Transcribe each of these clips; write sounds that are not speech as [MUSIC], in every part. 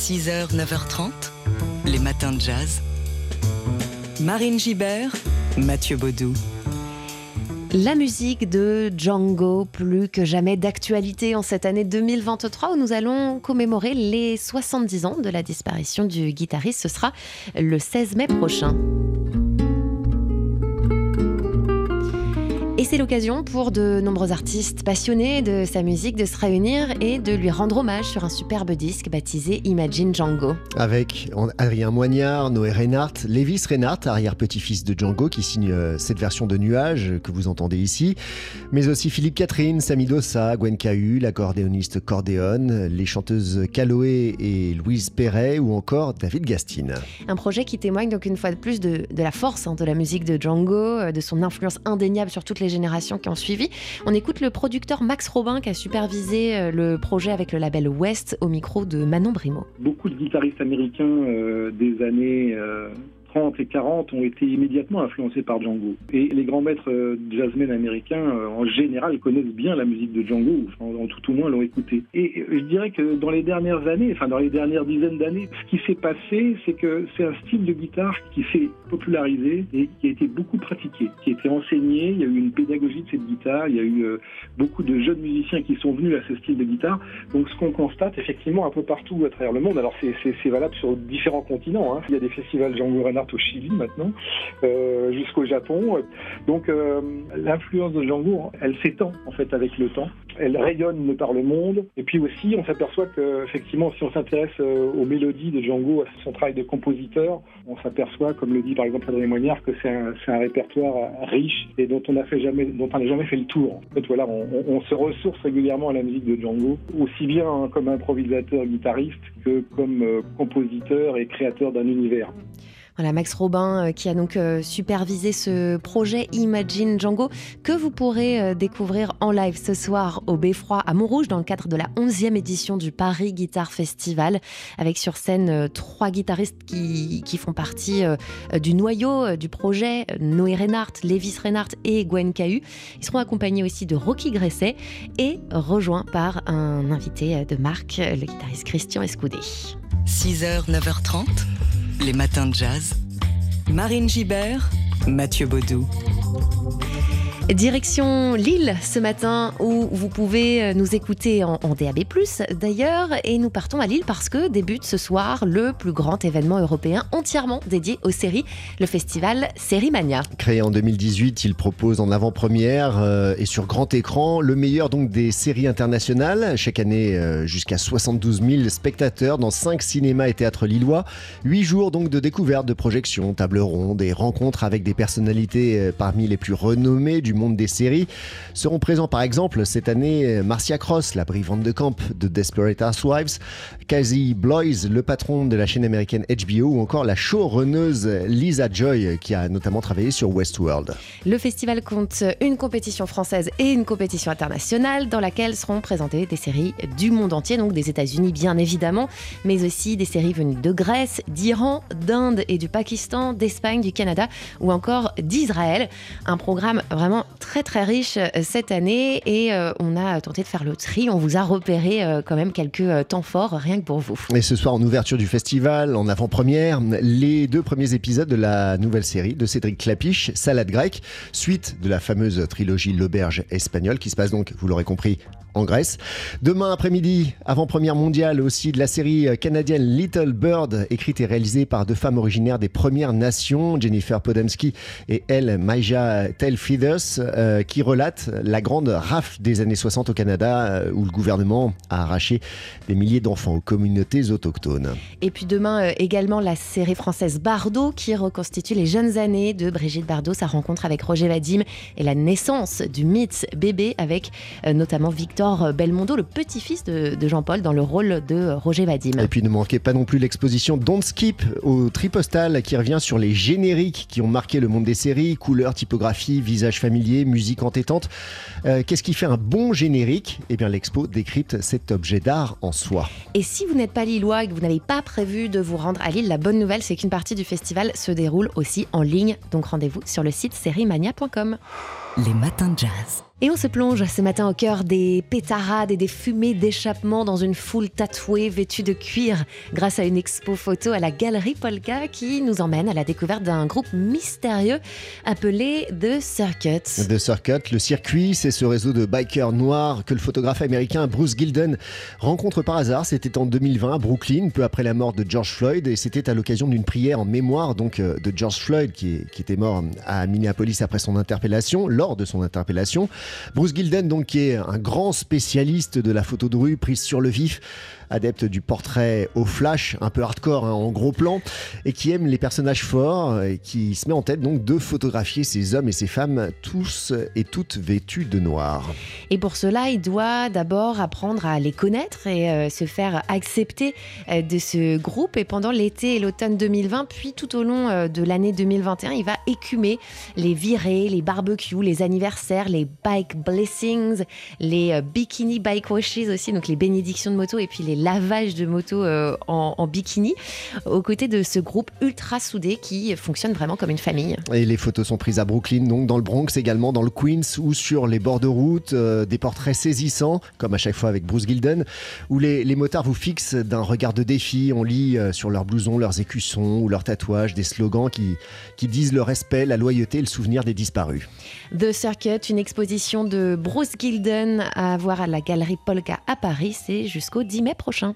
6h, 9h30, les matins de jazz. Marine Gibert, Mathieu Baudou. La musique de Django, plus que jamais d'actualité en cette année 2023 où nous allons commémorer les 70 ans de la disparition du guitariste. Ce sera le 16 mai prochain. C'est l'occasion pour de nombreux artistes passionnés de sa musique de se réunir et de lui rendre hommage sur un superbe disque baptisé Imagine Django. Avec Adrien Moignard, Noé Reinhardt, Lévis Reinhardt, arrière-petit-fils de Django, qui signe euh, cette version de Nuage que vous entendez ici, mais aussi Philippe Catherine, Samy Dossa, Gwen Cahu, l'accordéoniste Cordéon, les chanteuses Caloé et Louise Perret ou encore David Gastine. Un projet qui témoigne donc une fois de plus de, la force hein, de la musique de Django, euh, de son influence indéniable sur toutes les générations qui ont suivi. On écoute le producteur Max Robin qui a supervisé euh, le projet avec le label West au micro de Manon Brimo. Beaucoup de guitaristes américains euh, des années euh, 30 et 40 ont été immédiatement influencés par Django. Et les grands maîtres euh, jazzmen américains, euh, en général, connaissent bien la musique de Django, en tout au moins l'ont écouté. Et je dirais que dans les dernières années, enfin dans les dernières dizaines d'années, ce qui s'est passé, c'est que c'est un style de guitare qui s'est popularisé et qui a été beaucoup pratiqué, qui a été enseigné. Il y a eu une pédagogie de cette guitare, il y a eu euh, beaucoup de jeunes musiciens qui sont venus à ce style de guitare. Donc ce qu'on constate effectivement un peu partout à travers le monde, alors c'est valable sur différents continents. Hein. Il y a des festivals Django Reinhardt au Chili maintenant, euh, jusqu'au Japon. Donc euh, l'influence de Django, elle s'étend en fait avec le temps. Elle rayonne par le monde. Et puis aussi, on s'aperçoit que effectivement, si on s'intéresse euh, aux mélodies de Django, à son travail de compositeur, on s'aperçoit, comme le dit par exemple Adrien Moignard, que c'est un, répertoire riche et dont on n'a jamais, fait le tour. En fait, voilà, on, on, se ressource régulièrement à la musique de Django, aussi bien hein, comme improvisateur, guitariste que comme compositeur et créateur d'un univers. Voilà, Max Robin euh, qui a donc euh, supervisé ce projet Imagine Django que vous pourrez euh, découvrir en live ce soir au Beffroi à Montrouge dans le cadre de la 11e édition du Paris Guitar Festival avec sur scène trois guitaristes qui, font partie du noyau du projet, Noé Reinhardt, Lévis Reinhardt et Gwen Cahu. Ils seront accompagnés aussi de Rocky Gresset et rejoints par un invité de marque, le guitariste Christian Escoudé. 6h, 9h30 les matins de jazz. Marine Gibert, Mathieu Baudou. Direction Lille ce matin où vous pouvez euh, nous écouter en, DAB+, d'ailleurs, et nous partons à Lille parce que débute ce soir le plus grand événement européen entièrement dédié aux séries, le festival Sérimania. Créé en 2018, il propose en avant-première euh, et sur grand écran le meilleur donc des séries internationales. Chaque année, euh, jusqu'à 72 000 spectateurs dans 5 cinémas et théâtres lillois. 8 jours donc de découverte, de projections, tables rondes et rencontres avec des personnalités parmi les plus renommées du monde des séries. Seront présents par exemple cette année Marcia Cross, la brivante de camp de Desperate Housewives, Casey Bloys, le patron de la chaîne américaine HBO, ou encore la showrunneuse Lisa Joy, qui a notamment travaillé sur Westworld. Le festival compte une compétition française et une compétition internationale dans laquelle seront présentées des séries du monde entier, donc des États-Unis bien évidemment, mais aussi des séries venues de Grèce, d'Iran, d'Inde et du Pakistan, d'Espagne, du Canada ou encore d'Israël. Un programme vraiment très très riche euh, cette année et euh, on a tenté de faire le tri. On vous a repéré euh, quand même quelques temps forts rien que pour vous. Et ce soir, en ouverture du festival, en avant-première, les deux premiers épisodes de la nouvelle série de Cédric Clapiche, Salade grecque, suite de la fameuse trilogie L'Auberge espagnole qui se passe donc, vous l'aurez compris, en Grèce. Demain après-midi, avant-première mondiale aussi de la série canadienne Little Bird, écrite et réalisée par deux femmes originaires des Premières Nations, Jennifer Podemski et Elle Maija Telfeathers, euh, qui relate la grande rafle des années 60 au Canada, euh, où le gouvernement a arraché des milliers d'enfants aux communautés autochtones. Et puis demain euh, également la série française Bardot, qui reconstitue les jeunes années de Brigitte Bardot, sa rencontre avec Roger Vadim et la naissance du mythe bébé avec notamment Victor Belmondo, le petit-fils de, Jean-Paul, dans le rôle de Roger Vadim. Et puis ne manquez pas non plus l'exposition Don't Skip au Tripostal qui revient sur les génériques qui ont marqué le monde des séries, couleurs, typographie, visage familier, musique entêtante. Euh, qu'est-ce qui fait un bon générique? Eh bien l'expo décrypte cet objet d'art en soi. Et si vous n'êtes pas lillois et que vous n'avez pas prévu de vous rendre à Lille, la bonne nouvelle c'est qu'une partie du festival se déroule aussi en ligne. Donc rendez-vous sur le site sériemania.com. Les matins de jazz. Et on se plonge ce matin au cœur des pétarades et des fumées d'échappement dans une foule tatouée vêtue de cuir grâce à une expo photo à la Galerie Polka qui nous emmène à la découverte d'un groupe mystérieux appelé The Circuit. The Circuit, le circuit, c'est ce réseau de bikers noirs que le photographe américain Bruce Gilden rencontre par hasard. C'était en 2020 à Brooklyn, peu après la mort de George Floyd et c'était à l'occasion d'une prière en mémoire donc euh, de George Floyd qui, qui était mort à Minneapolis après son interpellation, lors de son interpellation. Bruce Gilden, donc, qui est un grand spécialiste de la photo de rue prise sur le vif, adepte du portrait au flash, un peu hardcore, hein, en gros plan, et qui aime les personnages forts, et qui se met en tête donc de photographier ces hommes et ces femmes, tous et toutes vêtus de noir. Et pour cela, il doit d'abord apprendre à les connaître et euh, se faire accepter euh, de ce groupe. Et pendant l'été et l'automne 2020, puis tout au long euh, de l'année 2021, il va écumer les virées, les barbecues, les anniversaires, les bike blessings, les euh, bikini bike washes aussi, donc les bénédictions de moto et puis les lavage de moto euh, en, en, bikini, aux côtés de ce groupe ultra soudé qui fonctionne vraiment comme une famille. Et les photos sont prises à Brooklyn, donc dans le Bronx également, dans le Queens ou sur les bords de route, euh, des portraits saisissants, comme à chaque fois avec Bruce Gilden, où les, les motards vous fixent d'un regard de défi. On lit euh, sur leurs blousons, leurs écussons ou leurs tatouages des slogans qui, qui disent le respect, la loyauté et le souvenir des disparus. The Circuit, une exposition de Bruce Gilden à voir à la Galerie Polka à Paris, c'est jusqu'au 10 mai prochain.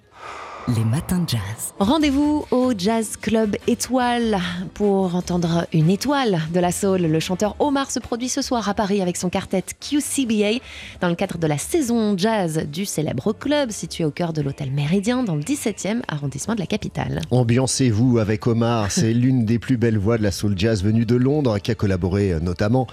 Les matins de jazz. Rendez-vous au Jazz Club Étoile pour entendre une étoile de la soul. Le chanteur Omar se produit ce soir à Paris avec son quartet QCBA dans le cadre de la saison jazz du célèbre club situé au cœur de l'hôtel Méridien dans le 17e arrondissement de la capitale. Ambiancez-vous avec Omar, c'est l'une des plus belles voix de la soul jazz venue de Londres qui a collaboré euh, notamment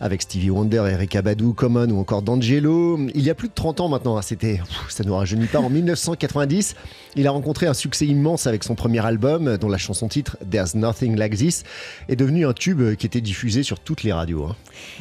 avec Stevie Wonder, Eric Abadou, Common ou encore D'Angelo. Il y a plus de 30 ans maintenant, hein, c'était, ça nous rajeunit pas, en [LAUGHS] 1990, il a rencontré un succès immense avec son premier album, dont la chanson titre There's Nothing Like This est devenu un tube qui était diffusé sur toutes les radios. Hein.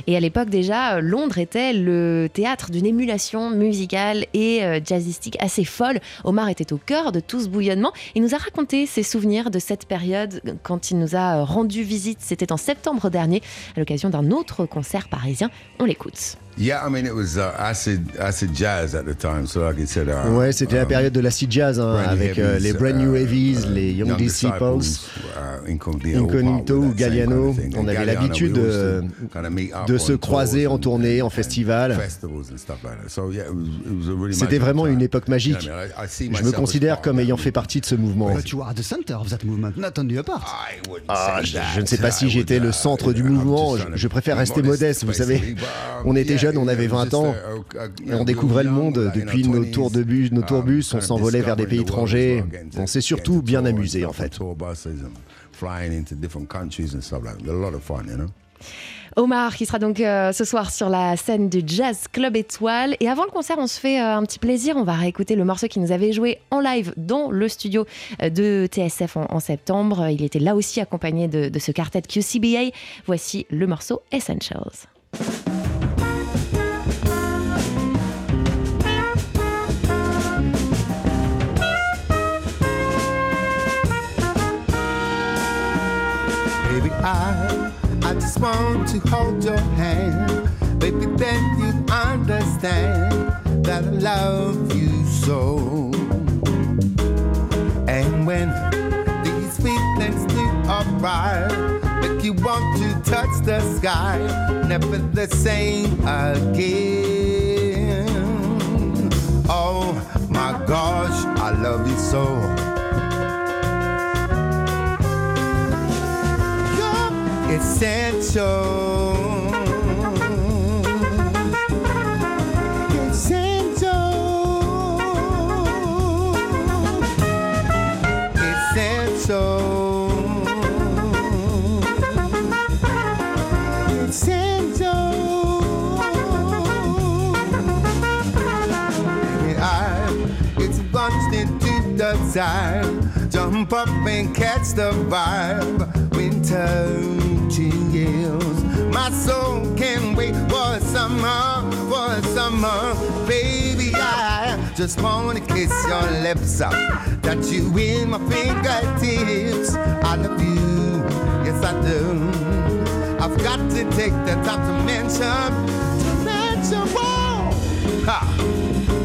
Et à l'époque déjà, Londres était le théâtre d'une émulation musicale et euh, jazzistique assez folle. Omar était au cœur de tout ce bouillonnement. Il nous a raconté ses souvenirs de cette période quand il nous a rendu visite. C'était en septembre dernier, à l'occasion d'un autre concert parisien. On l'écoute. Yeah, I mean it was uh, acid acid jazz at the time, so like I said. Uh, ouais, c'était um, la période de l'acid jazz hein, avec heavies, euh, les Brand New uh, Heavies, uh, les Young, young Disciples, uh, Incognito, ou Galliano. Kind of On avait l'habitude de, de se croiser en tournée, en festival. C'était vraiment une époque magique. Je me considère comme ayant fait partie de ce mouvement. Ah, je, je ne sais pas si j'étais le centre du mouvement. Je, je préfère rester modeste, vous savez. On était jeunes on avait 20 ans, et on découvrait le monde depuis nos tours de bus, nos tourbus, on s'envolait vers des pays étrangers. On s'est surtout bien amusé en fait. Omar qui sera donc euh, ce soir sur la scène du Jazz Club Étoile. Et avant le concert, on se fait euh, un petit plaisir. On va réécouter le morceau qui nous avait joué en live dans le studio euh, de TSF en, septembre. Il était là aussi accompagné de, de ce quartet QCBA. Voici le morceau Essentials. Want to hold your hand. Baby, then you understand that I love you so. And when these feelings do arrive, make you want to touch the sky, never the same again. Oh my gosh, I love you so. Essential. Essential. Essential. Essential. I, it's constant to the side. Jump up and catch the vibe. Winter summer. Baby, I just wanna kiss your lips up. Touch you in my fingertips. I love you, yes I do. I've got to take the time to mention, to mention. sensual. Ha.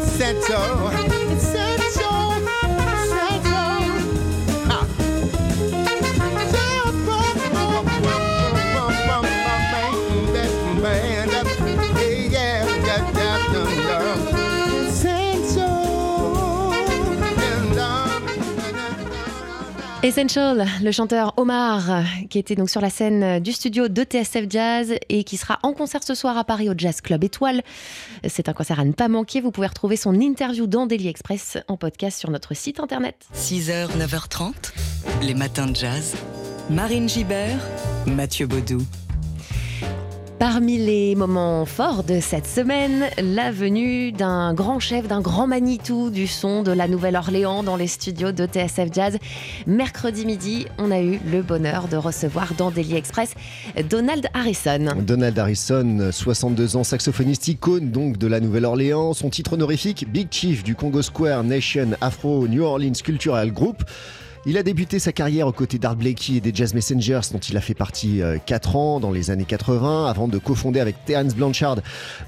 Vicente. Essential, le chanteur Omar, qui était donc sur la scène du studio de TSF Jazz et qui sera en concert ce soir à Paris au Jazz Club Étoile. C'est un concert à ne pas manquer. Vous pouvez retrouver son interview dans Daily Express en podcast sur notre site internet. 6h, 9h30, les matins de jazz. Marine Gibert, Mathieu Baudou. Parmi les moments forts de cette semaine, la venue d'un grand chef, d'un grand Manitou du son de la Nouvelle-Orléans dans les studios de TSF Jazz. Mercredi midi, on a eu le bonheur de recevoir dans Daily Express Donald Harrison. Donald Harrison, 62 ans, saxophoniste icône donc de la Nouvelle-Orléans. Son titre honorifique, Big Chief du Congo Square Nation Afro New Orleans Cultural Group. Il a débuté sa carrière aux côtés d'Art Blakey et des Jazz Messengers, dont il a fait partie 4 ans dans les années 80, avant de cofonder avec Terence Blanchard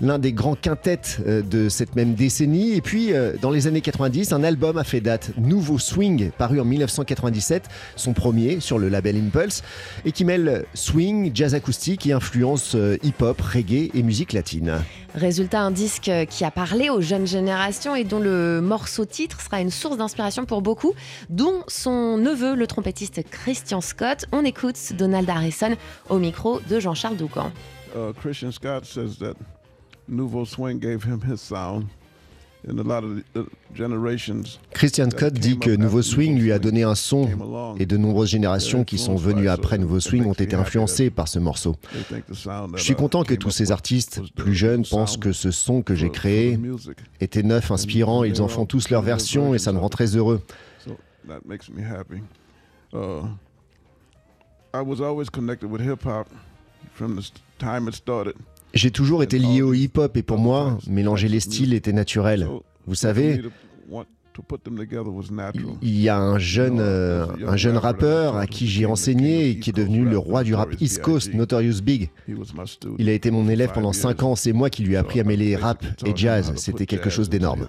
l'un des grands quintets euh, de cette même décennie. Et puis, euh, dans les années 90, un album a fait date, Nouveau Swing, paru en 1997, son premier sur le label Impulse, et qui mêle swing, jazz acoustique et influences euh, hip-hop, reggae et musique latine. Résultat, un disque qui a parlé aux jeunes générations et dont le morceau titre sera une source d'inspiration pour beaucoup, dont son neveu, le trompettiste Christian Scott. On écoute Donald Harrison au micro de Jean-Charles Doucan. uh, Christian Scott says that Nouveau Swing gave him his sound, and a lot of the, generations Christian Scott dit que Nouveau Swing lui a donné un son et de nombreuses générations qui sont venues après Nouveau Swing ont été influencées par ce morceau. Je suis content que tous ces artistes plus jeunes pensent que ce son que j'ai créé était neuf, inspirant, ils en font tous leur version et ça me rend très heureux. So that makes me happy. Uh, I was always connected with hip hop from the st- time it started. J'ai toujours été lié au hip-hop et pour moi, mélanger les styles était naturel. Vous savez, il y a un jeune, euh, un jeune rappeur à qui j'ai enseigné et qui est devenu le roi du rap East Coast, Notorious Big. He was my student Il a été mon élève pendant years. 5 ans, c'est moi qui lui ai appris à mêler rap et jazz, c'était quelque chose d'énorme.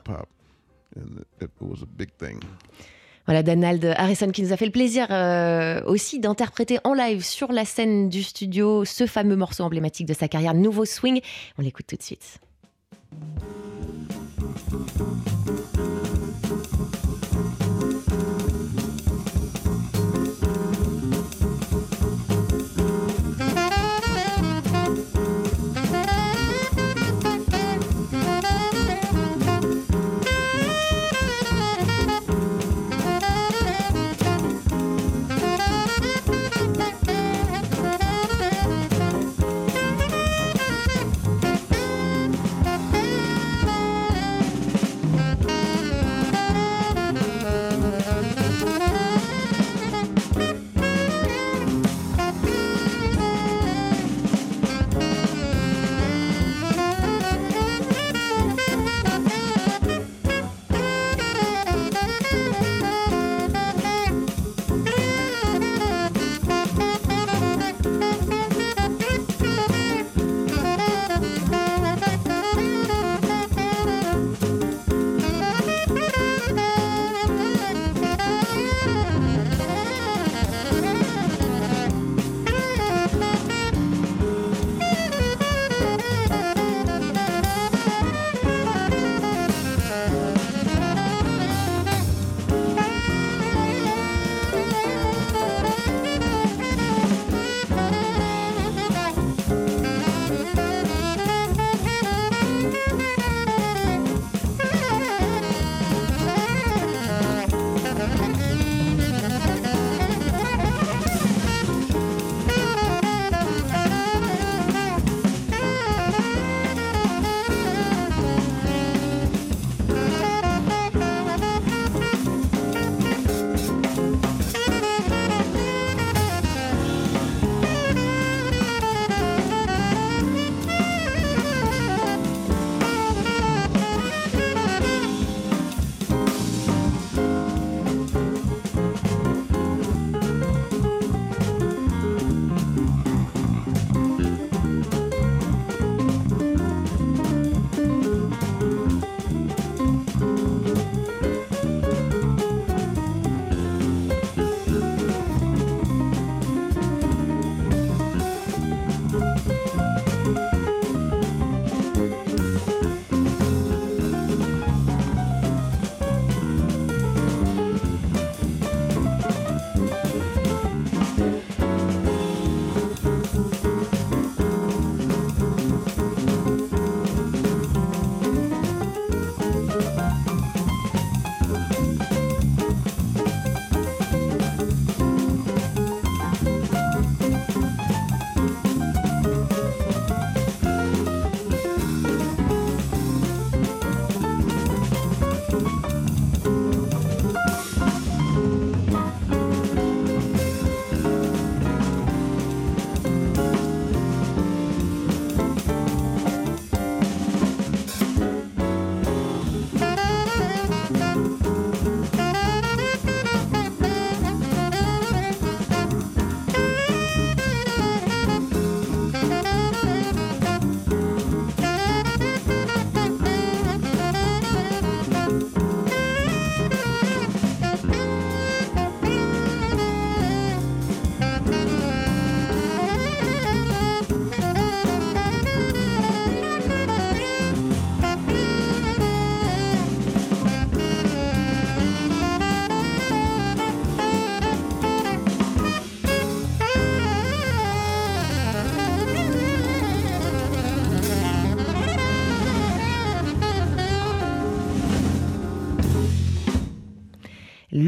Voilà, Donald Harrison qui nous a fait le plaisir euh, aussi d'interpréter en live sur la scène du studio ce fameux morceau emblématique de sa carrière, Nouveau Swing. On l'écoute tout de suite.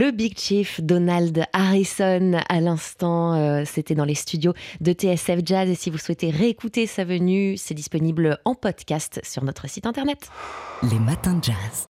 Le Big Chief, Donald Harrison, à l'instant, euh, c'était dans les studios de TSF Jazz. Et si vous souhaitez réécouter sa venue, c'est disponible en podcast sur notre site internet. Les matins de jazz.